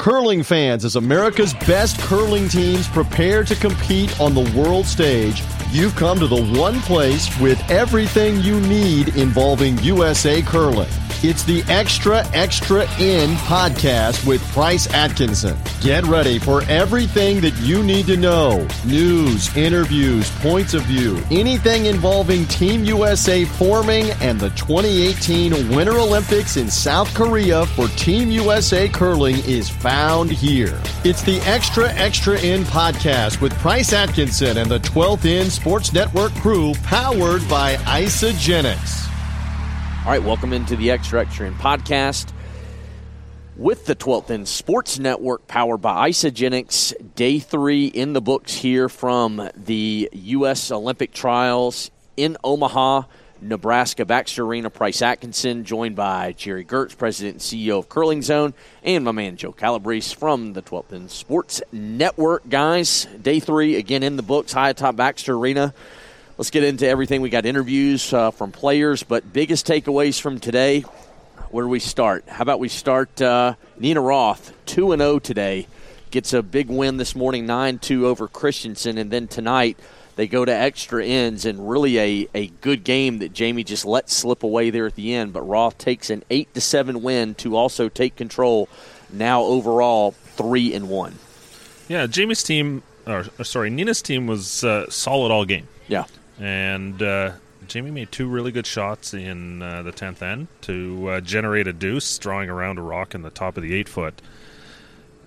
Curling fans, as America's best curling teams prepare to compete on the world stage, you've come to the one place with everything you need involving USA curling. It's the Extra Extra End podcast with Price Atkinson. Get ready for everything that you need to know news, interviews, points of view, anything involving Team USA forming and the 2018 Winter Olympics in South Korea for Team USA Curling is found here. It's the Extra Extra End podcast with Price Atkinson and the 12th End Sports Network crew powered by Isagenix. All right, welcome into the Extra Extra podcast with the 12th End Sports Network powered by Isagenix. Day three in the books here from the U.S. Olympic trials in Omaha, Nebraska. Baxter Arena, Price Atkinson, joined by Gerry Geurts, President and CEO of CurlingZone, and my man Joe Calabrese from the 12th End Sports Network. Guys, day three again in the books, high atop Baxter Arena. Let's get into everything. We got interviews uh, from players, but biggest takeaways from today. Where do we start? How about we start uh, Nina Roth, 2 0 today, gets a big win this morning, 9 2 over Christensen, and then tonight they go to extra ends and really a, a good game that Jamie just let slip away there at the end. But Roth takes an 8 to 7 win to also take control. Now overall, 3 and 1. Yeah, Jamie's team, or, or sorry, Nina's team was uh, solid all game. Yeah and uh, Jamie made two really good shots in uh, the tenth end to uh, generate a deuce, drawing around a rock in the top of the eight foot.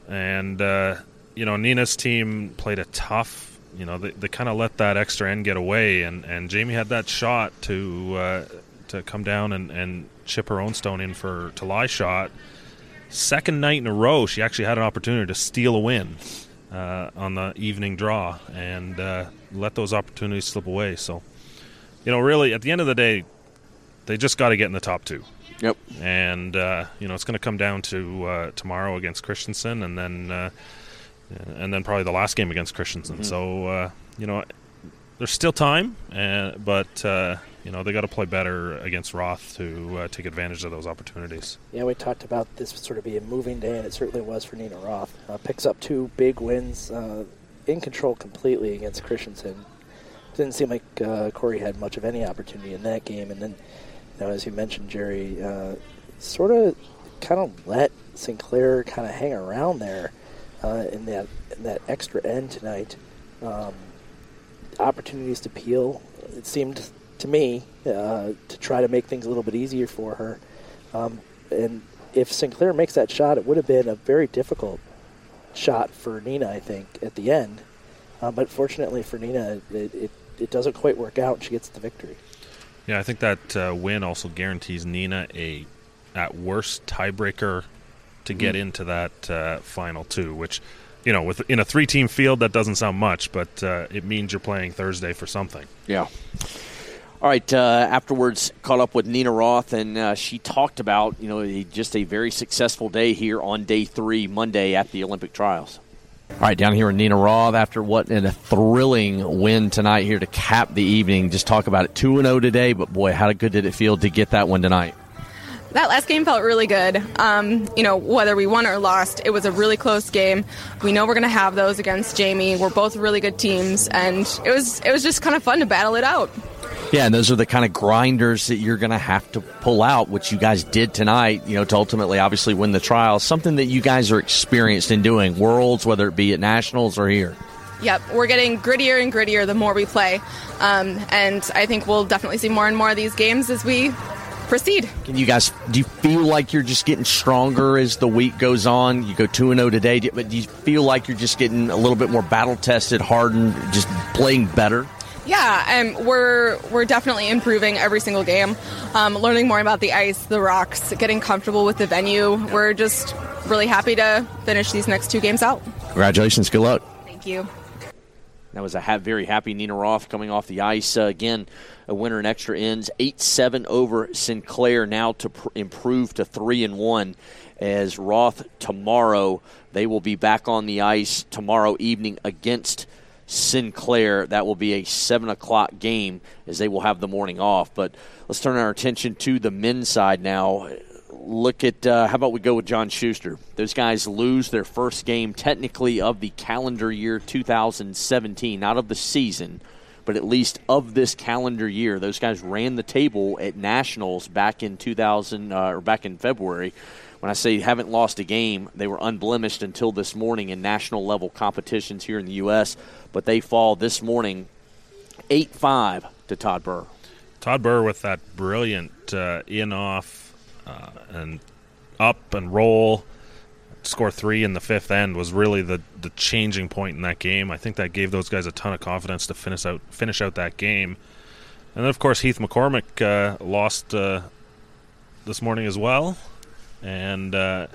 And uh, you know, Nina's team played a tough. You know, they, they kind of let that extra end get away, and, and Jamie had that shot to uh, to come down and, and chip her own stone in for to lie shot. Second night in a row, she actually had an opportunity to steal a win uh, on the evening draw, and let those opportunities slip away. So, you know, really, at the end of the day, they just got to get in the top two. Yep. And uh, you know, it's going to come down to uh, tomorrow against Christensen, and then uh, and then probably the last game against Christensen. Mm-hmm. So, uh, you know, there's still time, uh, but uh, you know they got to play better against Roth to take advantage of those opportunities. Yeah, we talked about this sort of being a moving day, and it certainly was for Nina Roth. picks up two big wins in control completely against Christensen. Didn't seem like uh, Cory had much of any opportunity in that game, and then, you know, as you mentioned, Gerry, uh, sort of kind of let Sinclair kind of hang around there uh, in that in that extra end tonight. Um, opportunities to peel. It seemed to me uh, to try to make things a little bit easier for her. Um, and if Sinclair makes that shot, it would have been a very difficult shot for Nina, I think, at the end. Uh, but fortunately for Nina, it, it, it, doesn't quite work out, and she gets the victory. Yeah, I think that uh, win also guarantees Nina a, at worst, tiebreaker to get mm. into that uh, final two, which, you know, with in a three-team field, that doesn't sound much, but uh, it means you're playing Thursday for something. Yeah. All right. Uh, afterwards, caught up with Nina Roth, and uh, she talked about you know a, just a very successful day here on day three, Monday at the Olympic trials. All right, down here in Nina Roth after what a thrilling win tonight here to cap the evening. Just talk about it, two and zero oh today, but boy, how good did it feel to get that one tonight? that last game felt really good. Um, you know, whether we won or lost, it was a really close game. We know we're going to have those against Jamie. We're both really good teams, and it was it was just kind of fun to battle it out. Yeah, and those are the kind of grinders that you're going to have to pull out, which you guys did tonight, you know, to ultimately obviously win the trial. Something that you guys are experienced in doing, worlds, whether it be at nationals or here. Yep, we're getting grittier and grittier the more we play. Um, and I think we'll definitely see more and more of these games as we proceed. Can you guys, do you feel like you're just getting stronger as the week goes on? You go 2 0 today, but do you feel like you're just getting a little bit more battle tested, hardened, just playing better? Yeah, and we're we're definitely improving every single game, um, learning more about the ice, the rocks, getting comfortable with the venue. We're just really happy to finish these next two games out. Congratulations, good luck. Thank you. That was a ha- very happy Nina Roth coming off the ice uh, again. A winner in extra ends, eight seven over Sinclair now to pr- improve to three and one. As Roth tomorrow, they will be back on the ice tomorrow evening against Sinclair. That will be a 7 o'clock game as they will have the morning off. But let's turn our attention to the men's side now. look at uh, how about we go with John Shuster? Those guys lose their first game, technically of the calendar year 2017, not of the season, but at least of this calendar year. Those guys ran the table at nationals back in 2000 uh, or back in February. When I say haven't lost a game, they were unblemished until this morning in national level competitions here in the U.S. But they fall this morning, eight five to Todd Birr. Todd Birr with that brilliant uh, in off uh, and up and roll score three in the fifth end was really the the changing point in that game. I think that gave those guys a ton of confidence to finish out finish out that game. And then of course Heath McCormick uh, lost uh, this morning as well, and uh,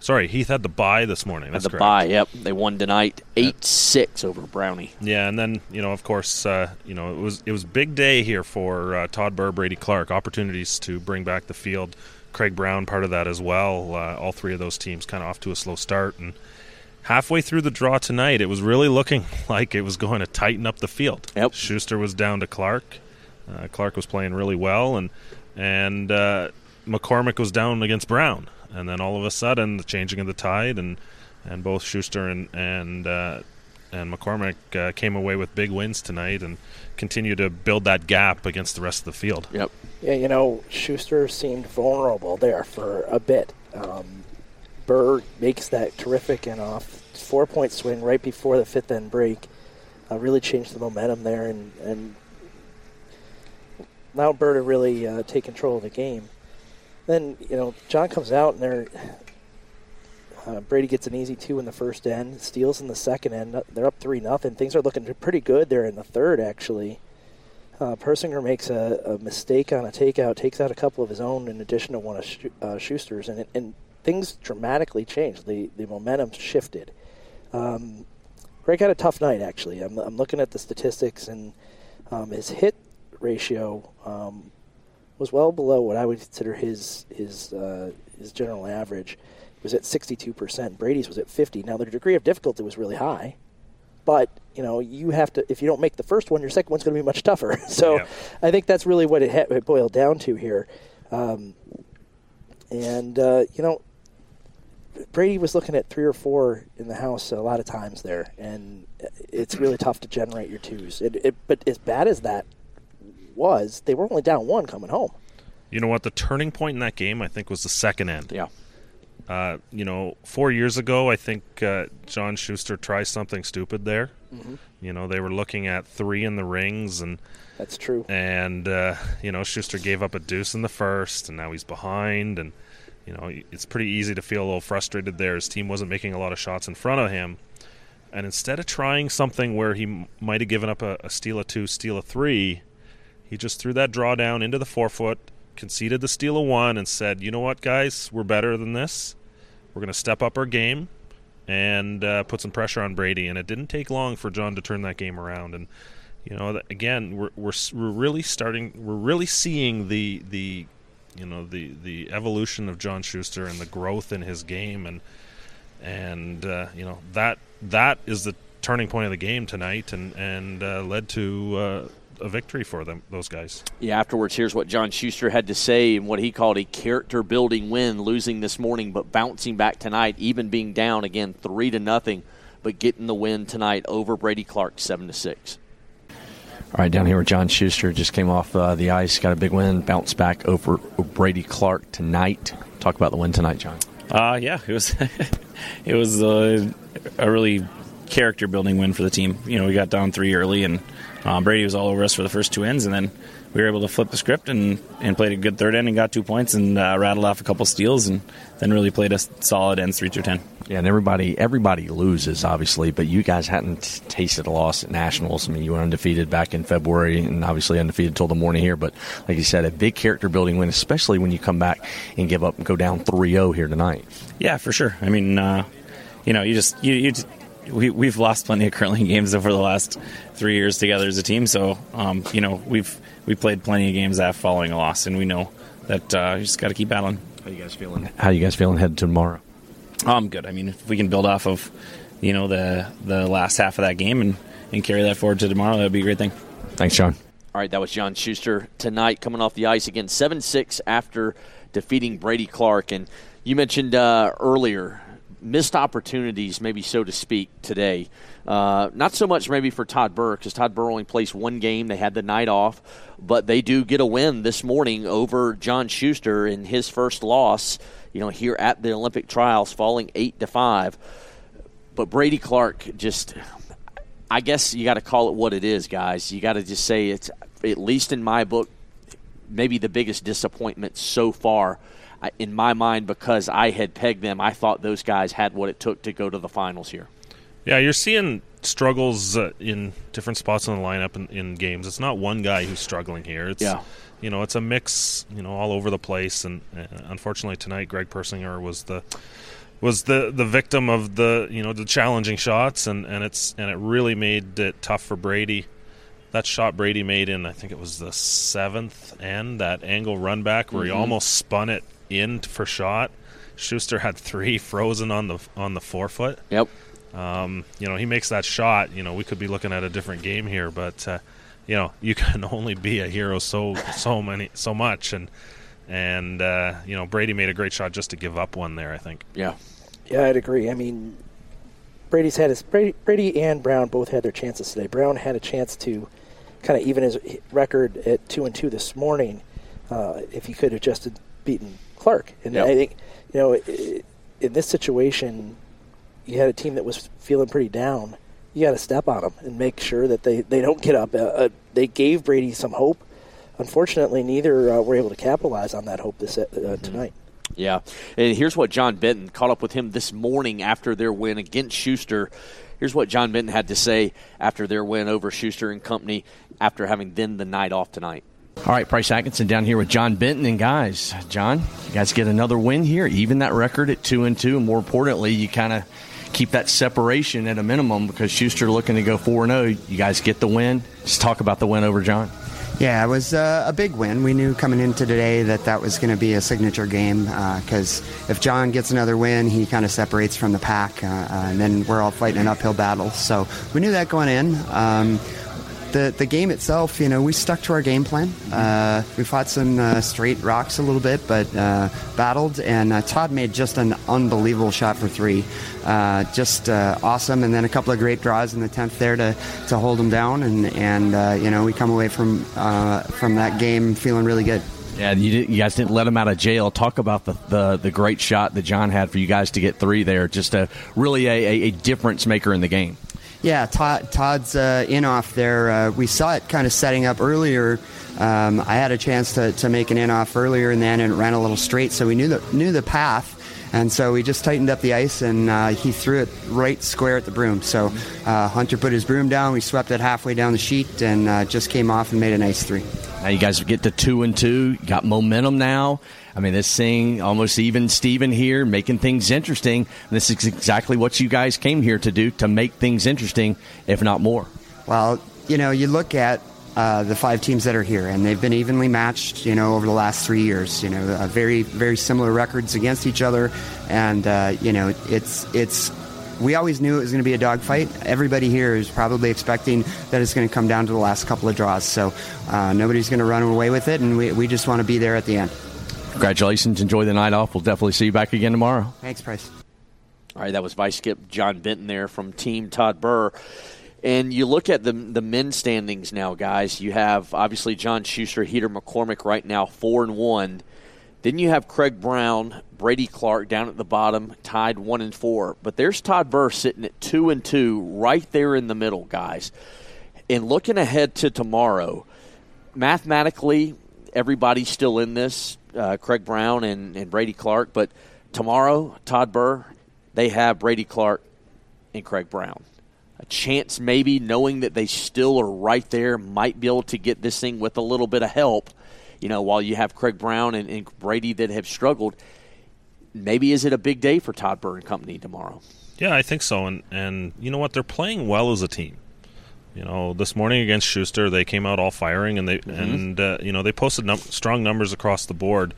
sorry Heath had the bye this morning. That's the correct. bye. Yep, they won tonight eight six over Brownie. Yeah, and then you know, of course, uh, you know, it was it was big day here for uh, Todd Birr, Brady Clark, opportunities to bring back the field. Craig Brown, part of that as well. Uh, all three of those teams kind of off to a slow start, and halfway through the draw tonight, it was really looking like it was going to tighten up the field. Yep. Shuster was down to Clark. Uh, Clark was playing really well, and and uh, McCormick was down against Brown, and then all of a sudden, the changing of the tide, and and both Shuster and and uh, and McCormick uh, came away with big wins tonight, and continue to build that gap against the rest of the field. Yep. Yeah, you know, Shuster seemed vulnerable there for a bit. Um, Birr makes that terrific and off four point swing right before the fifth end break. Uh, really changed the momentum there and, and allowed Birr to really uh, take control of the game. Then, you know, John comes out and they're. Uh, Brady gets an easy two in the first end, steals in the second end. They're up three nothing. Things are looking pretty good there in the third, actually. Uh, Persinger makes a, a, mistake on a takeout, takes out a couple of his own in addition to one of Sch- uh, Shuster's, and, and things dramatically changed. The the momentum shifted. Um, Greg had a tough night, actually. I'm, I'm looking at the statistics, and um, his hit ratio um, was well below what I would consider his his uh, his general average. It was at 62%. Brady's was at 50. Now, the degree of difficulty was really high but you know you have to if you don't make the first one your second one's going to be much tougher so Yeah. i think that's really what it, ha- it boiled down to here um, and uh, you know brady was looking at three or four in the house a lot of times there and it's really tough to generate your twos it, it, but as bad as that was they were only down one coming home You know what? The turning point in that game, I think, was the second end. Yeah. Uh, you know, four years ago, I think uh, John Shuster tried something stupid there. You know, they were looking at three in the rings, and that's true and uh, you know Shuster gave up a deuce in the first, and now he's behind, and you know it's pretty easy to feel a little frustrated there. His team wasn't making a lot of shots in front of him, and instead of trying something where he m- might have given up a, a steal a two, steal a three, he just threw that draw down into the forefoot, conceded the steal of one, and said, "You know what, guys, we're better than this. We're going to step up our game." And uh, put some pressure on Brady, and it didn't take long for John to turn that game around. And you know, again, we're, we're we're really starting, we're really seeing the the you know the the evolution of John Shuster and the growth in his game, and and uh, you know that that is the turning point of the game tonight, and and uh, led to uh, a victory for them those guys. Yeah, afterwards, here's what John Shuster had to say in what he called a character building win, losing this morning, but bouncing back tonight, even being down again three to nothing, but getting the win tonight over Brady Clark seven to six. All right, down here with John Shuster just came off uh, the ice, got a big win, bounced back over Brady Clark tonight. Talk about the win tonight, John. Uh, yeah, it was it was uh, a really character building win for the team. You know, we got down three early, and um, Brady was all over us for the first two ends, and then we were able to flip the script and, and played a good third end and got two points and uh, rattled off a couple steals, and then really played a solid ends three through ten. Yeah, and everybody everybody loses obviously, but you guys hadn't tasted a loss at nationals. I mean, you were undefeated back in February, and obviously undefeated until the morning here. But like you said, a big character building win, especially when you come back and give up and go down 3-0 here tonight. Yeah, for sure. I mean, uh, you know, you just you, you just, we we've lost plenty of curling games over the last three years together as a team. So, um, you know, we've we played plenty of games after following a loss, and we know that uh, you just got to keep battling. How you guys feeling? How you guys feeling headed to tomorrow? Um, good. I mean, if we can build off of, you know, the the last half of that game and, and carry that forward to tomorrow, that'd be a great thing. Thanks, John. All right, that was John Shuster tonight coming off the ice again, 7 6 after defeating Brady Clark. And you mentioned uh, earlier missed opportunities, maybe so to speak, today. Uh, not so much maybe for Todd Birr because Todd Birr only plays one game. They had the night off, but they do get a win this morning over John Shuster in his first loss. You know, here at the Olympic trials, falling eight to five. But Brady Clark just. I guess you got to call it what it is, guys. You got to just say it's, at least in my book, maybe the biggest disappointment so far in my mind because I had pegged them. I thought those guys had what it took to go to the finals here. Yeah, you're seeing struggles uh, in different spots in the lineup in, in, games. It's not one guy who's struggling here. It's yeah. you know, it's a mix, you know, all over the place. And uh, unfortunately tonight, Greg Persinger was the was the the victim of the you know the challenging shots, and and it's and it really made it tough for Brady. That shot Brady made in I think it was the seventh end, that angle run back where mm-hmm. he almost spun it in for shot. Shuster had three frozen on the on the forefoot. Yep. Um, you know, he makes that shot. You know, we could be looking at a different game here, but uh, you know, you can only be a hero so so many so much, and and uh, you know, Brady made a great shot just to give up one there. I think. Yeah. Yeah, I'd agree. I mean, Brady's had his Brady, Brady and Brown both had their chances today. Brown had a chance to kind of even his record at two and two this morning uh, if he could have just beaten Clark. And yep. I think you know in this situation you had a team that was feeling pretty down, you got to step on them and make sure that they, they don't get up. Uh, uh, they gave Brady some hope. Unfortunately, neither uh, were able to capitalize on that hope this uh, mm-hmm. tonight. Yeah, and here's what John Benton caught up with him this morning after their win against Shuster. Here's what John Benton had to say after their win over Shuster and Company after having then the night off tonight. All right, Price Atkinson down here with John Benton and guys. John, you guys get another win here, even that record at two and two. And more importantly, you kind of keep that separation at a minimum because Shuster looking to go 4 and 0. You guys get the win. Just talk about the win over John. Yeah, it was uh, a big win. We knew coming into today that that was going to be a signature game because uh, if John gets another win, he kind of separates from the pack, uh, uh, and then we're all fighting an uphill battle. So we knew that going in. Um, the the game itself, you know, we stuck to our game plan. Uh, we fought some uh, straight rocks a little bit, but uh, battled. And uh, Todd made just an unbelievable shot for three, uh, just uh, awesome. And then a couple of great draws in the tenth there to, to hold him down. And and you know, we come away from from that game feeling really good. Yeah, you, did, you, guys didn't let him out of jail. Talk about the, the, the great shot that John had for you guys to get three there. Just a really a, a difference maker in the game. Yeah, Todd, Todd's uh, in off there. Uh, we saw it kind of setting up earlier. Um, I had a chance to, to make an in off earlier and then it ran a little straight, so we knew the knew the path. And so we just tightened up the ice, and uh, he threw it right square at the broom. So uh, Hunter put his broom down. We swept it halfway down the sheet, and uh, just came off and made a nice three. Now you guys get to two and two. You got momentum now. I mean, this thing almost even Steven here, making things interesting. This is exactly what you guys came here to do to make things interesting, if not more. Well, you know, you look at uh, the five teams that are here, and they've been evenly matched, you know, over the last three years. You know, uh, very, very similar records against each other, and uh, you know, it's it's. We always knew it was going to be a dogfight. Everybody here is probably expecting that it's going to come down to the last couple of draws. So uh, nobody's going to run away with it, and we, we just want to be there at the end. Congratulations. Enjoy the night off. We'll definitely see you back again tomorrow. Thanks, Price. All right, that was Vice Skip John Benton there from Team Todd Birr. And you look at the the men's standings now, guys. You have obviously John Shuster, Heath McCormick right now, four and one. Then you have Craig Brown, Brady Clark down at the bottom, tied one and four. But there's Todd Birr sitting at two and two, right there in the middle, guys. And looking ahead to tomorrow, mathematically, everybody's still in this uh, Craig Brown and, and Brady Clark. But tomorrow, Todd Birr, they have Brady Clark and Craig Brown. A chance, maybe, knowing that they still are right there, might be able to get this thing with a little bit of help. You know, while you have Craig Brown and, and Brady that have struggled, maybe is it a big day for Todd Birr and company tomorrow? Yeah, I think so. And and you know what? They're playing well as a team. You know, this morning against Shuster, they came out all firing, and they mm-hmm. and uh, you know they posted num- strong numbers across the board.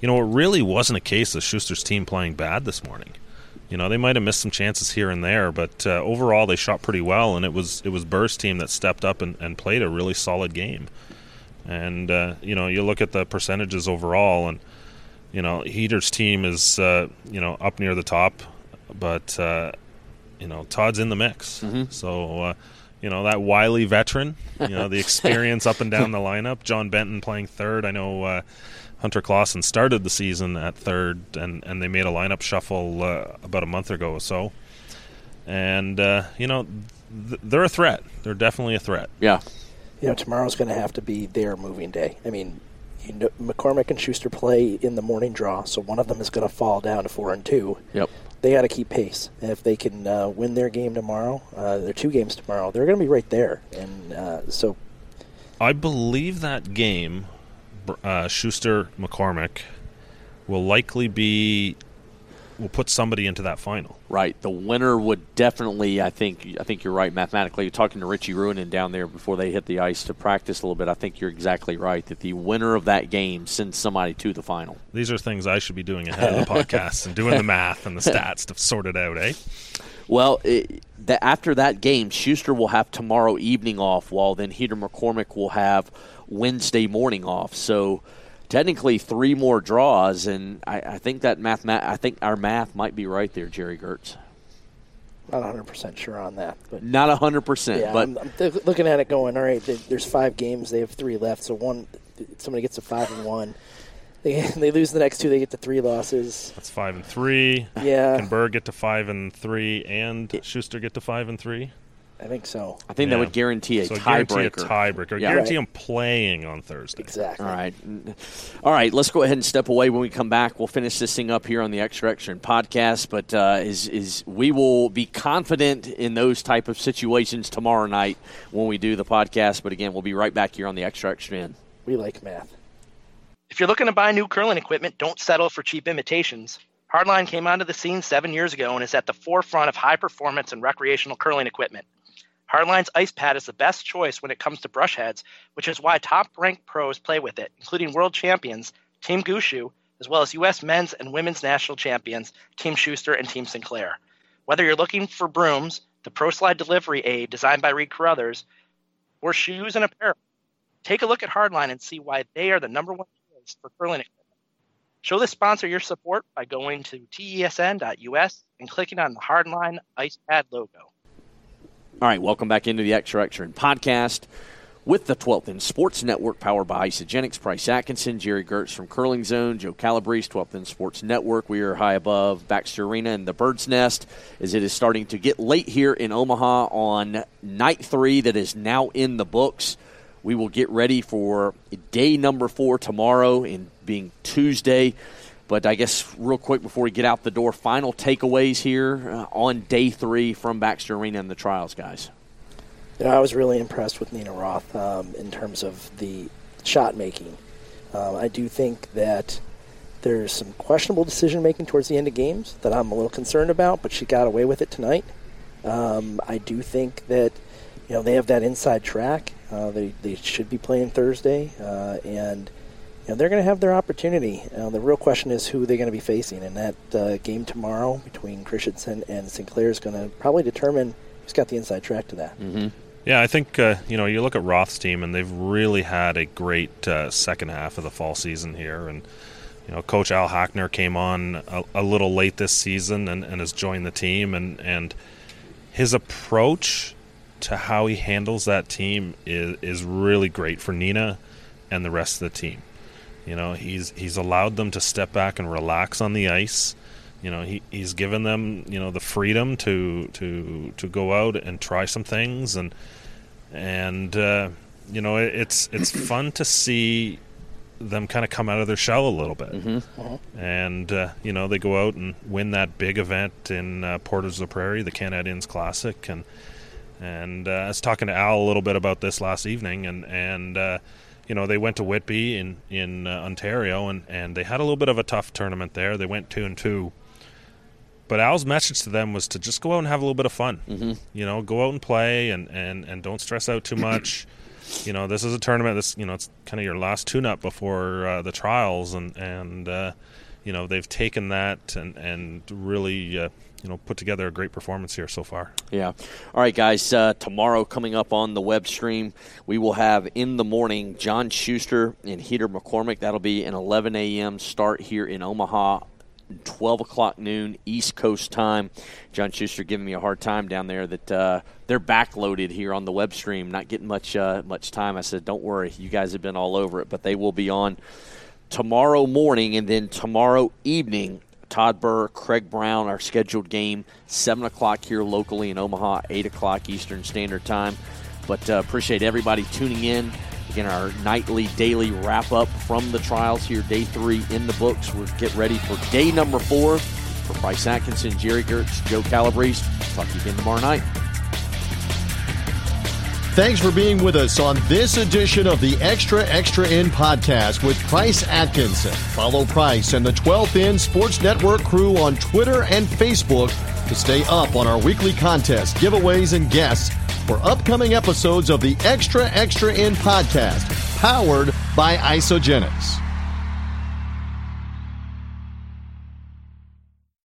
You know, it really wasn't a case of Shuster's team playing bad this morning. You know, they might have missed some chances here and there, but uh, overall they shot pretty well, and it was it was Birr's team that stepped up and, and played a really solid game. And uh, you know, you look at the percentages overall, and you know, Heath's team is uh, you know up near the top, but uh, you know, Todd's in the mix. Mm-hmm. So. Uh, you know that wily veteran, you know the experience up and down the lineup. John Benton playing third. I know uh, Hunter Clawson started the season at third, and, and they made a lineup shuffle uh, about a month ago or so. And uh, you know th- they're a threat. They're definitely a threat. Yeah. You know, tomorrow's going to have to be their moving day. I mean, you know, McCormick and Shuster play in the morning draw, so one of them is going to fall down to four and two. Yep. They got to keep pace. And if they can uh, win their game tomorrow, uh, their two games tomorrow, they're going to be right there. And uh, so, I believe that game, uh, Shuster McCormick, will likely be will put somebody into that final. Right. The winner would definitely. I think. I think you're right. Mathematically, you're talking to Richie Ruohonen down there before they hit the ice to practice a little bit. I think you're exactly right that the winner of that game sends somebody to the final. These are things I should be doing ahead of the podcast and doing the math and the stats to sort it out, eh? Well, it, the, after that game, Shuster will have tomorrow evening off, while then Heath McCormick will have Wednesday morning off. So technically three more draws, and I, I think that math, I think our math might be right there, Gerry Geurts. Not 100 percent sure on that, but not 100 percent. Yeah, but I'm, I'm th- looking at it, going, all right. There's five games. They have three left, so one somebody gets to five and one. They they lose the next two. They get to three losses. That's five and three. Yeah. Can Berg get to five and three, and it, Shuster get to five and three? I think so. I think yeah. that would guarantee a so tiebreaker. Guarantee a tiebreaker. Yeah. Guarantee right. them playing on Thursday. Exactly. All right. All right. Let's go ahead and step away. When we come back, we'll finish this thing up here on the Extra Extra podcast. But uh, is is we will be confident in those type of situations tomorrow night when we do the podcast. But again, we'll be right back here on the Extra Extra in. We like math. If you're looking to buy new curling equipment, don't settle for cheap imitations. Hardline came onto the scene seven years ago and is at the forefront of high performance and recreational curling equipment. Hardline's ice pad is the best choice when it comes to brush heads, which is why top ranked pros play with it, including world champions Team Gushue, as well as U.S. men's and women's national champions Team Shuster and Team Sinclair. Whether you're looking for brooms, the Pro Slide delivery aid designed by Reid Carruthers, or shoes and apparel, take a look at Hardline and see why they are the number one choice for curling equipment. Show the sponsor your support by going to tesn.us and clicking on the Hardline Ice Pad logo. All right, welcome back into the Extra Extra and podcast with the 12th End Sports Network, powered by Isagenix. Price Atkinson, Gerry Geurts from CurlingZone, Joe Calabrese, 12th End Sports Network. We are high above Baxter Arena and the Bird's Nest as it is starting to get late here in Omaha on night three that is now in the books. We will get ready for day number four tomorrow, in being Tuesday. But I guess real quick before we get out the door, final takeaways here uh, on day three from Baxter Arena and the trials, guys. Yeah, I was really impressed with Nina Roth um, in terms of the shot making. Um, I do think that there's some questionable decision making towards the end of games that I'm a little concerned about, but she got away with it tonight. Um, I do think that you know they have that inside track. Uh, they they should be playing Thursday, uh, and you know, they're going to have their opportunity. Uh, the real question is who they're going to be facing, and that uh, game tomorrow between Christensen and Sinclair is going to probably determine who's got the inside track to that. Mm-hmm. Yeah, I think uh, you know you look at Roth's team, and they've really had a great uh, second half of the fall season here, and you know Coach Al Hackner came on a, a little late this season and, and has joined the team, and and his approach to how he handles that team is is really great for Nina and the rest of the team. You know, he's he's allowed them to step back and relax on the ice. You know, he, he's given them you know the freedom to to to go out and try some things, and and uh, you know it, it's it's fun to see them kind of come out of their shell a little bit. Mm-hmm. And uh, you know they go out and win that big event in uh, Portage la Prairie, the Canad Inns Classic, and and uh, I was talking to Al a little bit about this last evening, and and uh, you know they went to Whitby in in uh, Ontario, and and they had a little bit of a tough tournament there. They went two and two. But Al's message to them was to just go out and have a little bit of fun. Mm-hmm. You know, go out and play, and, and, and don't stress out too much. you know, this is a tournament. This you know, it's kind of your last tune-up before uh, the trials, and and uh, you know they've taken that and and really uh, you know put together a great performance here so far. Yeah. All right, guys. Uh, tomorrow coming up on the web stream, we will have in the morning John Shuster and Heath McCormick. That'll be an 11 a.m. start here in Omaha. 12 o'clock noon East Coast time. John Shuster giving me a hard time down there that uh, they're backloaded here on the web stream, not getting much uh, much time. I said, don't worry, you guys have been all over it, but they will be on tomorrow morning and then tomorrow evening Todd Birr, Craig Brown, our scheduled game, 7 o'clock here locally in Omaha, 8 o'clock Eastern Standard Time. But uh, appreciate everybody tuning in. Again, our nightly, daily wrap up from the trials here, day three in the books. We'll get ready for day number four. For Bryce Atkinson, Gerry Geurts, Joe Calabrese. Talk to you again tomorrow night. Thanks for being with us on this edition of the Extra Extra End podcast with Price Atkinson. Follow Price and the 12th End Sports Network crew on Twitter and Facebook to stay up on our weekly contests, giveaways, and guests for upcoming episodes of the Extra Extra End podcast, powered by Isagenix.